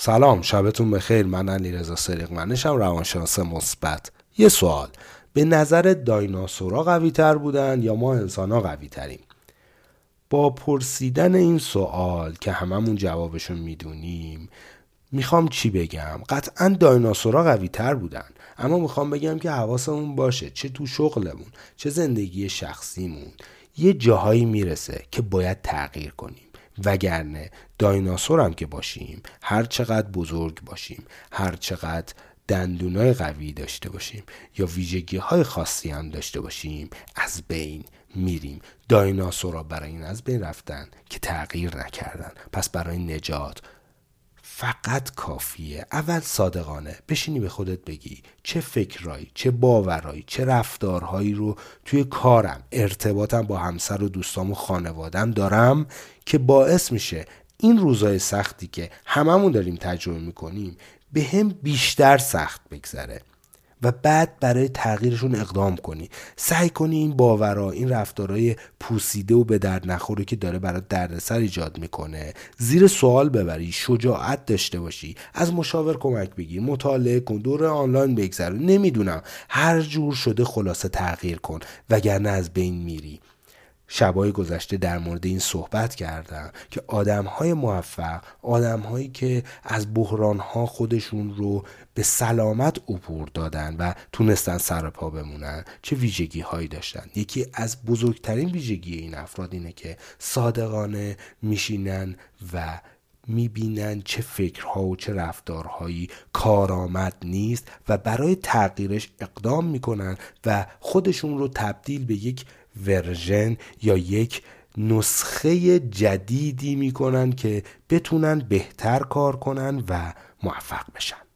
سلام شبتون بخیر. من علی رضا سریق منشم روانشناس مثبت. یه سوال. به نظر دایناسورا قوی تر بودن یا ما انسان ها قوی تریم با پرسیدن این سوال که هممون جوابشو می‌دونیم می‌خوام چی بگم؟ قطعا دایناسورا قوی تر بودن. اما می‌خوام بگم که حواسمون باشه. چه تو شغلمون چه زندگی شخصیمون. یه جاهایی می‌رسه که باید تغییر کنیم. وگرنه دایناسور هم که باشیم هر چقدر بزرگ باشیم هر چقدر دندونای قوی داشته باشیم یا ویژگی های خاصی هم داشته باشیم از بین میریم. دایناسورا برای این از بین رفتن که تغییر نکردن. پس برای نجات فقط کافیه. اول صادقانه بشینی به خودت بگی چه فکرهایی چه باورهایی چه رفتارهایی رو توی کارم ارتباطم با همسر و دوستام و خانوادم دارم که باعث میشه این روزهای سختی که هممون داریم تجربه می‌کنیم به هم بیشتر سخت بگذره. و بعد برای تغییرشون اقدام کنی. سعی کنی این باورها این رفتارهای پوسیده و به درد نخوره که داره برات دردسر ایجاد می‌کنه. زیر سوال ببری شجاعت داشته باشی از مشاور کمک بگیر مطالعه کن دور آنلاین بگذر نمی‌دونم هر جور شده خلاصه تغییر کن وگرنه از بین میری. شبای گذشته در مورد این صحبت کردم که آدم های موفق آدم هایی که از بحران ها خودشون رو به سلامت عبور دادن و تونستن سر پا بمونن چه ویژگی هایی داشتن؟ یکی از بزرگترین ویژگی این افراد اینه که صادقانه میشینن و می‌بینن چه فکرها و چه رفتارهایی کارآمد نیست و برای تغییرش اقدام می‌کنن و خودشون رو تبدیل به یک ورژن یا یک نسخه جدیدی می‌کنن که بتونن بهتر کار کنن و موفق بشن.